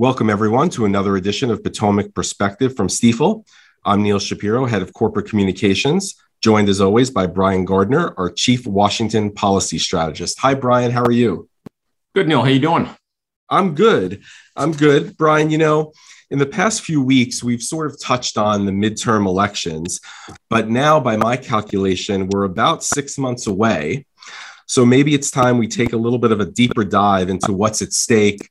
Welcome, everyone, to another edition of Potomac Perspective from Stifel. I'm Neil Shapiro, Head of Corporate Communications, joined as always by Brian Gardner, our Chief Washington Policy Strategist. Hi, Brian. How are you? Good, Neil. How you doing? I'm good. I'm good. Brian, you know, in the past few weeks, we've sort of touched on the midterm elections, but now, by my calculation, we're about six months away. So maybe it's time we take a little bit of a deeper dive into what's at stake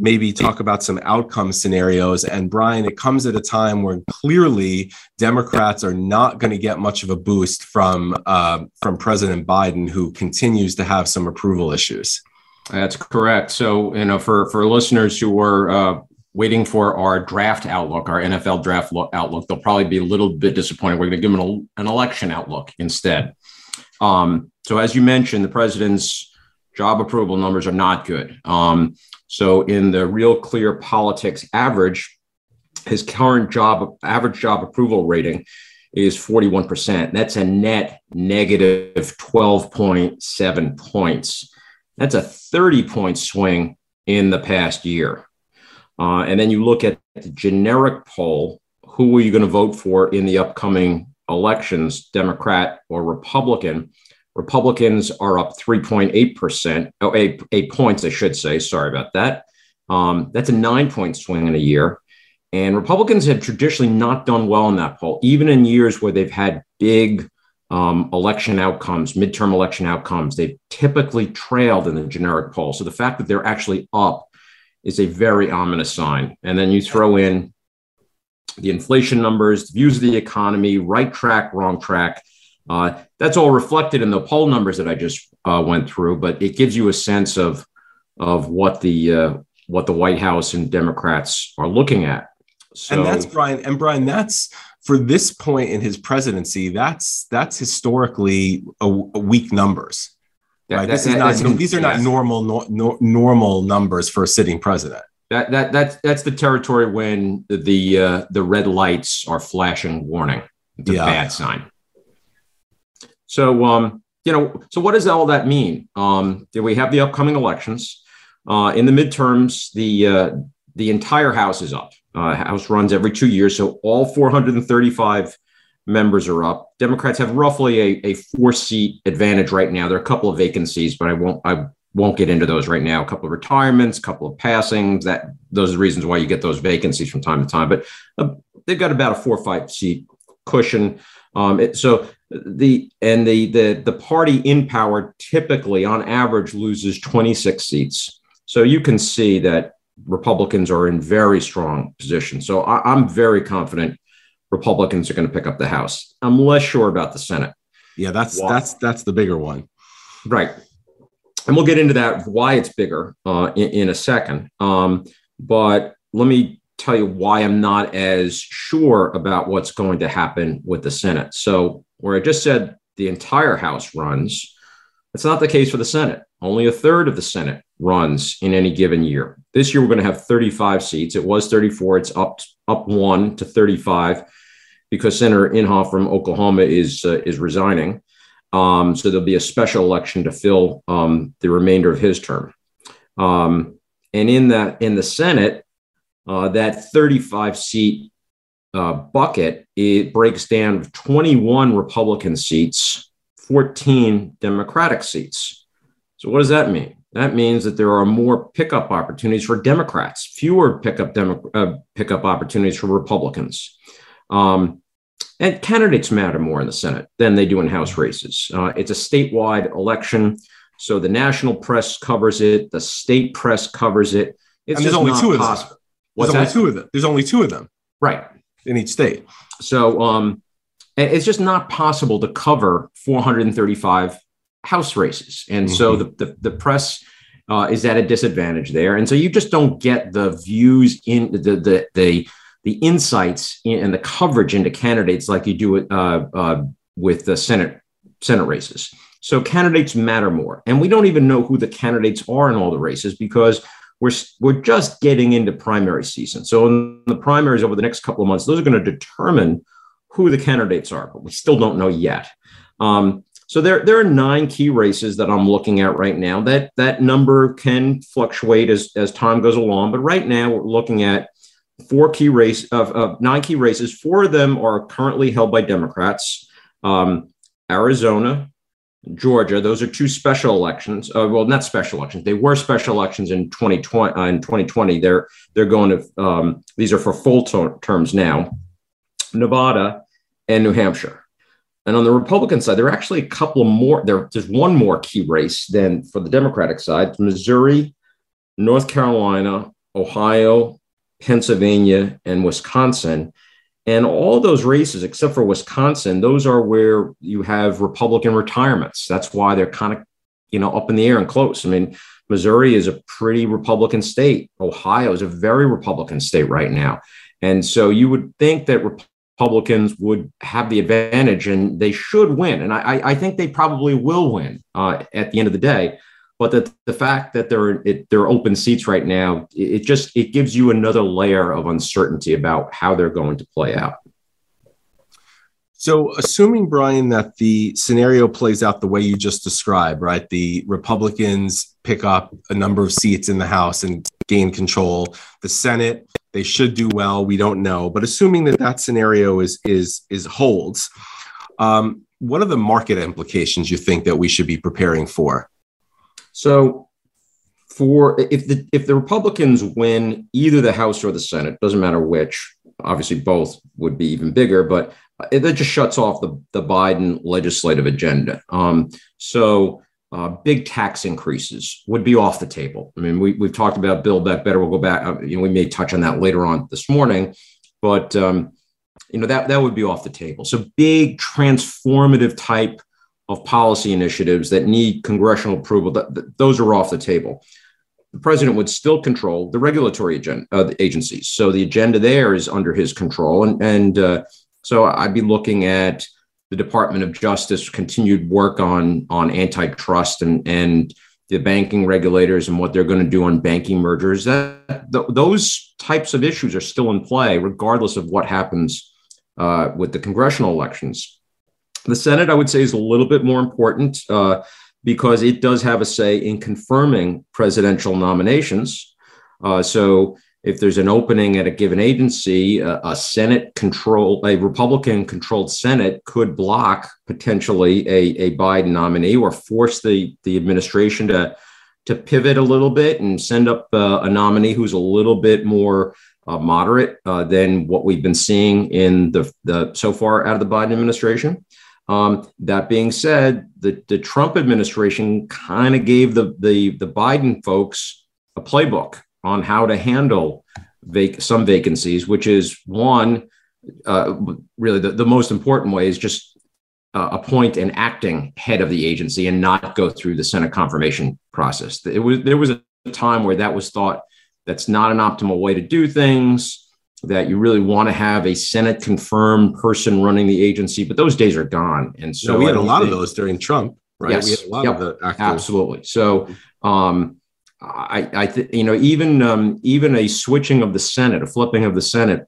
maybe talk about some outcome scenarios. And Brian, it comes at a time when clearly Democrats are not going to get much of a boost from uh, from President Biden, who continues to have some approval issues. That's correct. So, you know, for for listeners who are uh, waiting for our draft outlook, our NFL draft outlook, they'll probably be a little bit disappointed. We're going to give them an, an election outlook instead. Um, so, as you mentioned, the president's job approval numbers are not good. Um, so in the Real Clear Politics average, his current job average job approval rating is 41%. That's a net negative 12.7 points. That's a 30 point swing in the past year. Uh, and then you look at the generic poll who are you going to vote for in the upcoming elections, Democrat or Republican? Republicans are up 3.8%, oh, eight, eight points, I should say. Sorry about that. Um, that's a nine point swing in a year. And Republicans have traditionally not done well in that poll, even in years where they've had big um, election outcomes, midterm election outcomes. They've typically trailed in the generic poll. So the fact that they're actually up is a very ominous sign. And then you throw in the inflation numbers, views of the economy, right track, wrong track. Uh, that's all reflected in the poll numbers that I just uh, went through, but it gives you a sense of of what the uh, what the White House and Democrats are looking at. So, and that's Brian. And Brian, that's for this point in his presidency. That's that's historically a, a weak numbers. right. That, this that, is not. these are yes. not normal no, no, normal numbers for a sitting president. That that that's that's the territory when the the, uh, the red lights are flashing warning. It's a yeah. bad sign. So, um, you know, so what does all that mean? Um, we have the upcoming elections. Uh, in the midterms, the uh, the entire House is up. Uh, House runs every two years, so all 435 members are up. Democrats have roughly a, a four seat advantage right now. There are a couple of vacancies, but I won't I won't get into those right now. A couple of retirements, a couple of passings. That those are the reasons why you get those vacancies from time to time. But uh, they've got about a four or five seat cushion. Um, it, so the and the the the party in power typically on average loses 26 seats. So you can see that republicans are in very strong position. So I, am very confident republicans are going to pick up the house. I'm less sure about the senate. Yeah that's why. that's that's the bigger one. Right. And we'll get into that why it's bigger uh, in, in, a second. Um, but let me tell you why I'm not as sure about what's going to happen with the Senate. So, where I just said the entire House runs, that's not the case for the Senate. Only a third of the Senate runs in any given year. This year, we're going to have 35 seats. It was 34. It's up up one to 35 because Senator Inhofe from Oklahoma is uh, is resigning. Um, so there'll be a special election to fill um, the remainder of his term. Um, and in that in the Senate, uh, that 35 seat uh, bucket, it breaks down 21 Republican seats, 14 Democratic seats. So, what does that mean? That means that there are more pickup opportunities for Democrats, fewer pickup Demo- uh, pickup opportunities for Republicans. Um, and candidates matter more in the Senate than they do in House races. Uh, it's a statewide election, so the national press covers it, the state press covers it. It's and there's only two of them. What's There's that? only two of them. There's only two of them. Right. In each state. So um, it's just not possible to cover 435 house races. And mm-hmm. so the, the, the press uh, is at a disadvantage there. And so you just don't get the views in the, the, the, the insights in, and the coverage into candidates like you do uh, uh, with the Senate, Senate races. So candidates matter more. And we don't even know who the candidates are in all the races because we're, we're just getting into primary season. So in the primaries over the next couple of months, those are going to determine who the candidates are, but we still don't know yet. Um, So there, there are nine key races that I'm looking at right now. That that number can fluctuate as, as time goes along, but right now we're looking at four key race of, nine key races. Four of them are currently held by Democrats. Um, Arizona, Georgia. Those are two special elections. Uh, well, not special elections. They were special elections in 2020. Uh, in 2020, they're they're going to. Um, these are for full ter- terms now. Nevada and New Hampshire. And on the Republican side, there are actually a couple more. There, there's one more key race than for the Democratic side: Missouri, North Carolina, Ohio, Pennsylvania, and Wisconsin. And all those races, except for Wisconsin, those are where you have Republican retirements. That's why they're kind of, you know, up in the air and close. I mean, Missouri is a pretty Republican state. Ohio is a very Republican state right now. And so you would think that Republicans would have the advantage and they should win. And I, I think they probably will win uh, at the end of the day. But the, the fact that there it, there are open seats right now, it just it gives you another layer of uncertainty about how they're going to play out. So, assuming, Brian, that the scenario plays out the way you just described, right? The Republicans pick up a number of seats in the House and gain control. The Senate, they should do well. We don't know, but assuming that that scenario is is is holds, um, what are the market implications you think that we should be preparing for? So, for if the if the Republicans win either the House or the Senate, doesn't matter which. Obviously, both would be even bigger, but it, just shuts off the, the Biden legislative agenda. Um, so uh, big tax increases would be off the table. I mean, we, we've talked about Build Back Better. We'll go back. Uh, you know, we may touch on that later on this morning, but um, you know that that would be off the table. So big transformative type of policy initiatives that need congressional approval. That, that those are off the table. The president would still control the regulatory agenda, uh, the agencies. So the agenda there is under his control, and and uh, so I'd be looking at the Department of Justice continued work on on antitrust and and the banking regulators and what they're going to do on banking mergers. That th- those types of issues are still in play, regardless of what happens uh, with the congressional elections. The Senate, I would say, is a little bit more important uh, because it does have a say in confirming presidential nominations. Uh, so if there's an opening at a given agency, a, a Senate control, a Republican controlled Senate could block potentially a, a Biden nominee or force the, the administration to, to pivot a little bit and send up uh, a nominee who's a little bit more uh, moderate uh, than what we've been seeing in the, the so far out of the Biden administration. Um, that being said, the, the Trump administration kind of gave the, the, the Biden folks a playbook on how to handle vac- some vacancies, which is one, uh, really the, the most important way is just uh, appoint an acting head of the agency and not go through the Senate confirmation process. It was there was a time where that was thought that's not an optimal way to do things. That you really want to have a Senate confirmed person running the agency, but those days are gone. And so no, we had a lot of those during Trump, right? Yes, we had a lot yep, of the absolutely. So um, I, I th- you know, even um, even a switching of the Senate, a flipping of the Senate,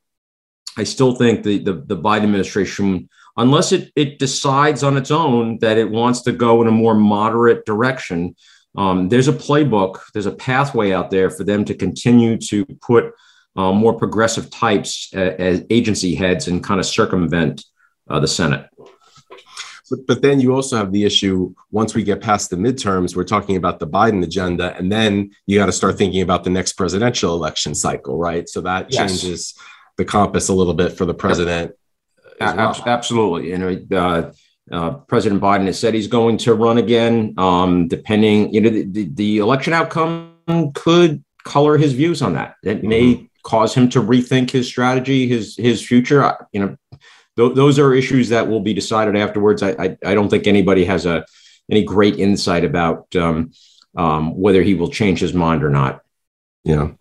I still think the the, the Biden administration, unless it it decides on its own that it wants to go in a more moderate direction, um, there's a playbook, there's a pathway out there for them to continue to put uh, more progressive types as agency heads and kind of circumvent uh, the Senate. But, but then you also have the issue once we get past the midterms, we're talking about the Biden agenda, and then you got to start thinking about the next presidential election cycle, right? So that yes. changes the compass a little bit for the president. Well. Absolutely. You know, uh, uh, President Biden has said he's going to run again. Um, depending, you know, the, the, election outcome could color his views on that. It mm-hmm. may cause him to rethink his strategy, his his future. You know, th- those are issues that will be decided afterwards. I, I, I don't think anybody has a any great insight about um, um, whether he will change his mind or not. Yeah.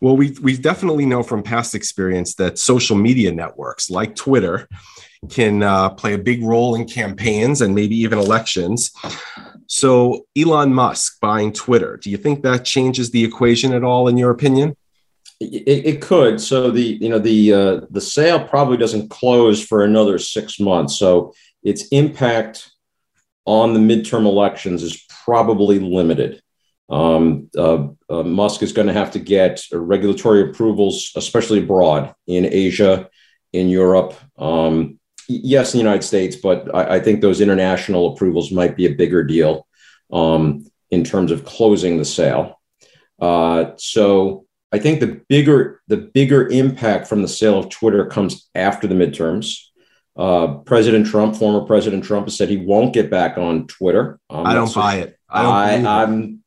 Well, we we definitely know from past experience that social media networks like Twitter can uh, play a big role in campaigns and maybe even elections. So, Elon Musk buying Twitter, do you think that changes the equation at all, in your opinion? It, it, could. So the you know the uh, the sale probably doesn't close for another six months. So its impact on the midterm elections is probably limited. Um, uh, uh, Musk is going to have to get regulatory approvals, especially abroad in Asia, in Europe. Um, yes, in the United States, but I, I, think those international approvals might be a bigger deal um, in terms of closing the sale. Uh, so I think the bigger the bigger impact from the sale of Twitter comes after the midterms. Uh, President Trump, former President Trump, has said he won't get back on Twitter. Um, I don't so buy it. I, am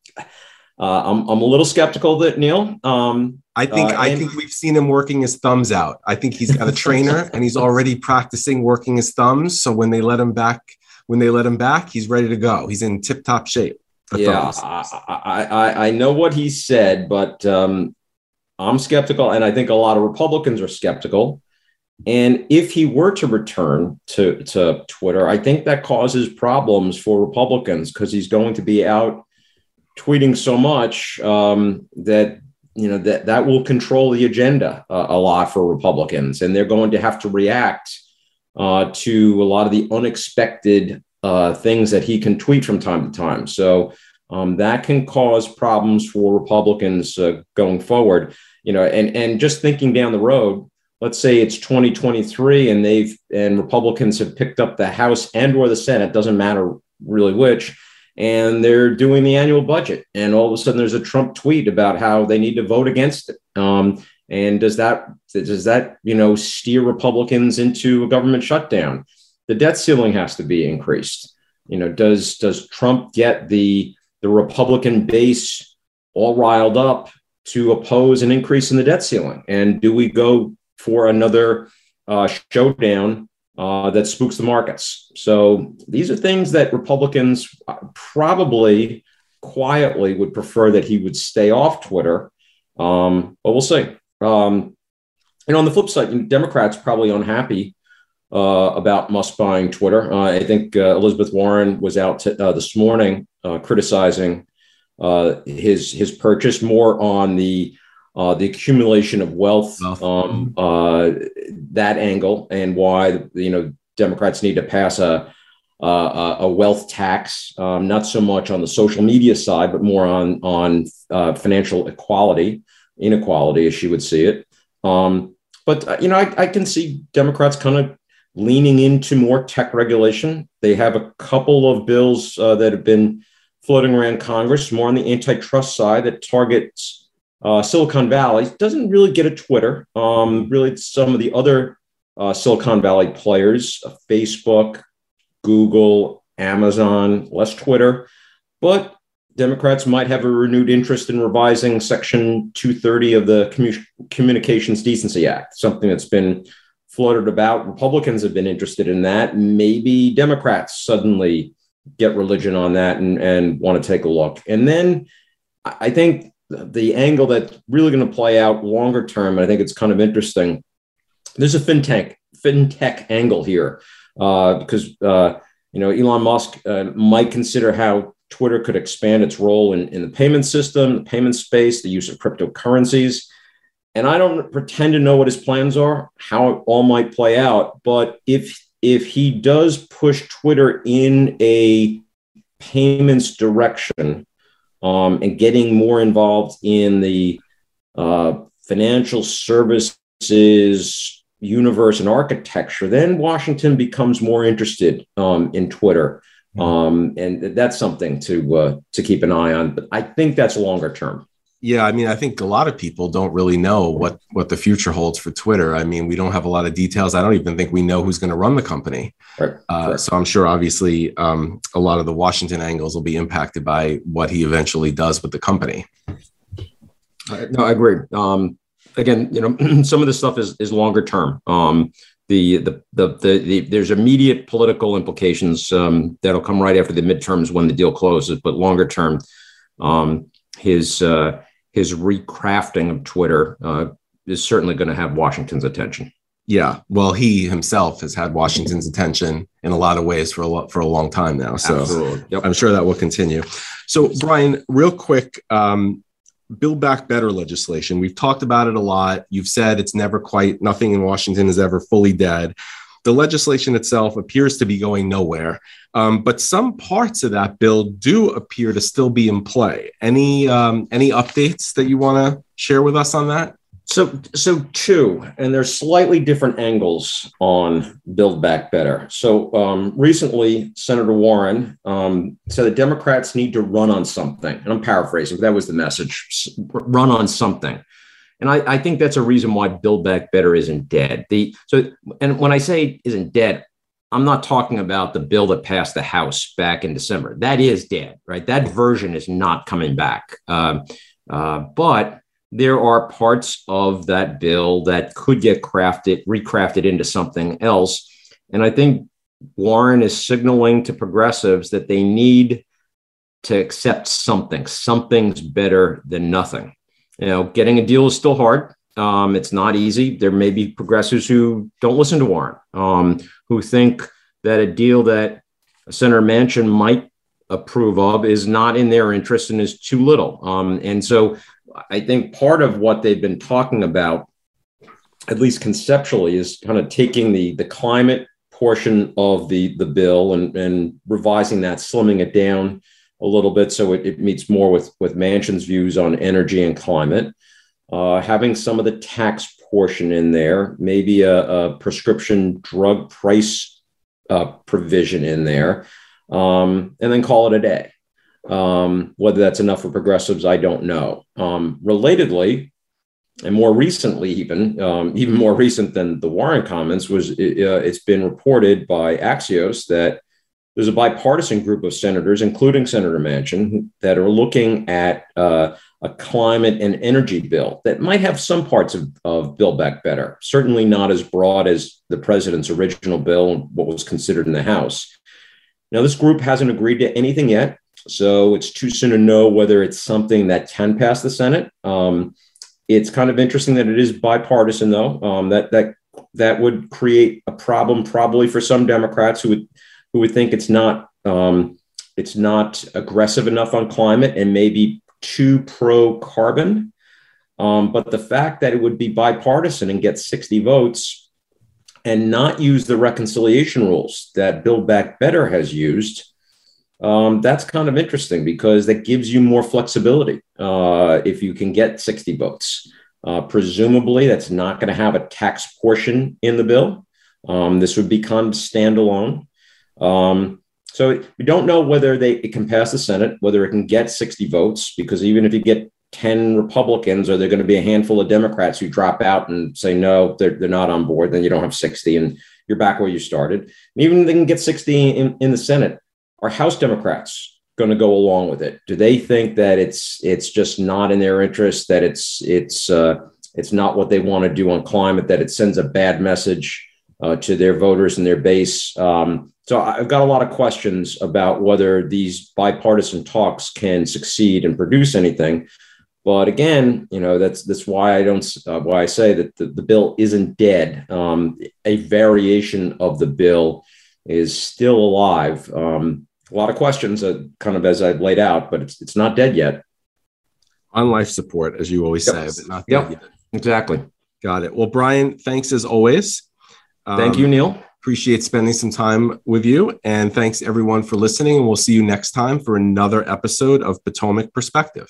uh, I'm, I'm a little skeptical that Neil. Um, I think uh, I think we've seen him working his thumbs out. I think he's got a trainer and he's already practicing working his thumbs. So when they let him back, when they let him back, he's ready to go. He's in tip top shape. Yeah, I, I, I know what he said, but um, I'm skeptical, and I think a lot of Republicans are skeptical. And if he were to return to, to Twitter, I think that causes problems for Republicans because he's going to be out tweeting so much um, that you know that that will control the agenda uh, a lot for Republicans, and they're going to have to react uh, to a lot of the unexpected uh, things that he can tweet from time to time. So um, that can cause problems for Republicans uh, going forward. You know, and and just thinking down the road, let's say it's 2023 and they've and Republicans have picked up the House and or the Senate, doesn't matter really which and they're doing the annual budget. And all of a sudden there's a trump tweet about how they need to vote against it. Um, and does that does that you know steer republicans into a government shutdown? The debt ceiling has to be increased. You know does does trump get the the republican base all riled up to oppose an increase in the debt ceiling and do we go for another uh, showdown uh, that spooks the markets. So these are things that Republicans probably quietly would prefer that he would stay off Twitter. Um, but we'll see. Um, and on the flip side, Democrats probably unhappy uh, about Musk buying Twitter. Uh, I think uh, Elizabeth Warren was out t- uh, this morning uh, criticizing uh, his his purchase more on the uh, the accumulation of wealth, um, uh, that angle, and why you know Democrats need to pass a a, a wealth tax, um, not so much on the social media side, but more on on uh, financial equality, inequality, as she would see it. Um, but uh, you know, I, I can see Democrats kind of leaning into more tech regulation. They have a couple of bills uh, that have been floating around Congress, more on the antitrust side, that targets uh, Silicon Valley doesn't really get a Twitter. Um, really, some of the other uh, Silicon Valley players, uh, Facebook, Google, Amazon, less Twitter, but Democrats might have a renewed interest in revising Section 230 of the Commun- Communications Decency Act, something that's been floated about. Republicans have been interested in that. Maybe Democrats suddenly get religion on that and, and want to take a look. And then I think the angle that's really going to play out longer term, I think it's kind of interesting. There's a fintech fintech angle here uh, because uh, you know Elon Musk uh, might consider how Twitter could expand its role in, in the payment system, the payment space, the use of cryptocurrencies. And I don't pretend to know what his plans are, how it all might play out. But if if he does push Twitter in a payments direction, um, and getting more involved in the uh, financial services universe and architecture, then Washington becomes more interested um, in Twitter. Mm-hmm. Um, and that's something to uh, to keep an eye on. But I think that's longer term. Yeah, I mean, I think a lot of people don't really know what what the future holds for Twitter. I mean, we don't have a lot of details. I don't even think we know who's going to run the company. Right. Uh, so I'm sure, obviously, um, a lot of the Washington angles will be impacted by what he eventually does with the company. no, I agree. Um, again, you know, some of this stuff is is longer term. Um, the, the, the, the, the, there's immediate political implications um, that'll come right after the midterms when the deal closes, but longer term, um, his uh, his recrafting of Twitter uh, is certainly going to have Washington's attention. Yeah, well, he himself has had Washington's attention in a lot of ways for a lot for a long time now. So yep. I'm sure that will continue. So, Brian, real quick, um, Build Back Better legislation. We've talked about it a lot. You've said it's never quite nothing in Washington is ever fully dead. The legislation itself appears to be going nowhere, um, but some parts of that bill do appear to still be in play. Any um, any updates that you want to share with us on that? So, so two, and there's slightly different angles on Build Back Better. So, um, recently, Senator Warren um, said that Democrats need to run on something, and I'm paraphrasing, but that was the message: run on something. And I, I think that's a reason why Build Back Better isn't dead. The so, and when I say isn't dead, I'm not talking about the bill that passed the House back in December. That is dead, right? That version is not coming back. Um, uh, but there are parts of that bill that could get crafted, recrafted into something else. And I think Warren is signaling to progressives that they need to accept something. Something's better than nothing. You know, getting a deal is still hard. Um, it's not easy. There may be progressives who don't listen to Warren, um, who think that a deal that Senator Manchin might approve of is not in their interest and is too little. Um, and so I think part of what they've been talking about, at least conceptually, is kind of taking the the climate portion of the the bill and and revising that, slimming it down a little bit so it, it meets more with with Manchin's views on energy and climate. Uh, having some of the tax portion in there, maybe a, a prescription drug price uh, provision in there, um, and then call it a day. Um, whether that's enough for progressives, I don't know. Um, relatedly, and more recently, even um, even more recent than the Warren comments, was uh, it's been reported by Axios that there's a bipartisan group of senators, including Senator Manchin, that are looking at uh, a climate and energy bill that might have some parts of, of Build Back Better. Certainly not as broad as the president's original bill and what was considered in the House. Now, this group hasn't agreed to anything yet. So it's too soon to know whether it's something that can pass the Senate. Um, it's kind of interesting that it is bipartisan, though. Um, that that that would create a problem probably for some Democrats who would who would think it's not um, it's not aggressive enough on climate and maybe too pro carbon. Um, but the fact that it would be bipartisan and get 60 votes and not use the reconciliation rules that Build Back Better has used um, that's kind of interesting because that gives you more flexibility uh, if you can get 60 votes. Uh, presumably, that's not going to have a tax portion in the bill. Um, this would be kind of standalone. Um, so we don't know whether they it can pass the Senate, whether it can get 60 votes, because even if you get 10 Republicans, are there going to be a handful of Democrats who drop out and say no, they're, they're not on board? Then you don't have 60 and you're back where you started. And even if they can get 60 in, in the Senate, are House Democrats going to go along with it? Do they think that it's it's just not in their interest that it's it's uh, it's not what they want to do on climate? That it sends a bad message uh, to their voters and their base? Um, so I've got a lot of questions about whether these bipartisan talks can succeed and produce anything. But again, you know that's that's why I don't uh, why I say that the, the bill isn't dead. Um, a variation of the bill is still alive. Um, a lot of questions, uh, kind of as I've laid out, but it's it's not dead yet. On life support, as you always yep. say, but not yep. yet. Exactly. Got it. Well, Brian, thanks as always. Thank um, you, Neil. Appreciate spending some time with you. And thanks everyone for listening. And we'll see you next time for another episode of Potomac Perspective.